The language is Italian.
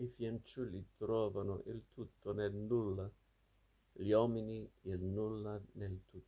I fanciulli trovano il tutto nel nulla, gli uomini il nulla nel tutto.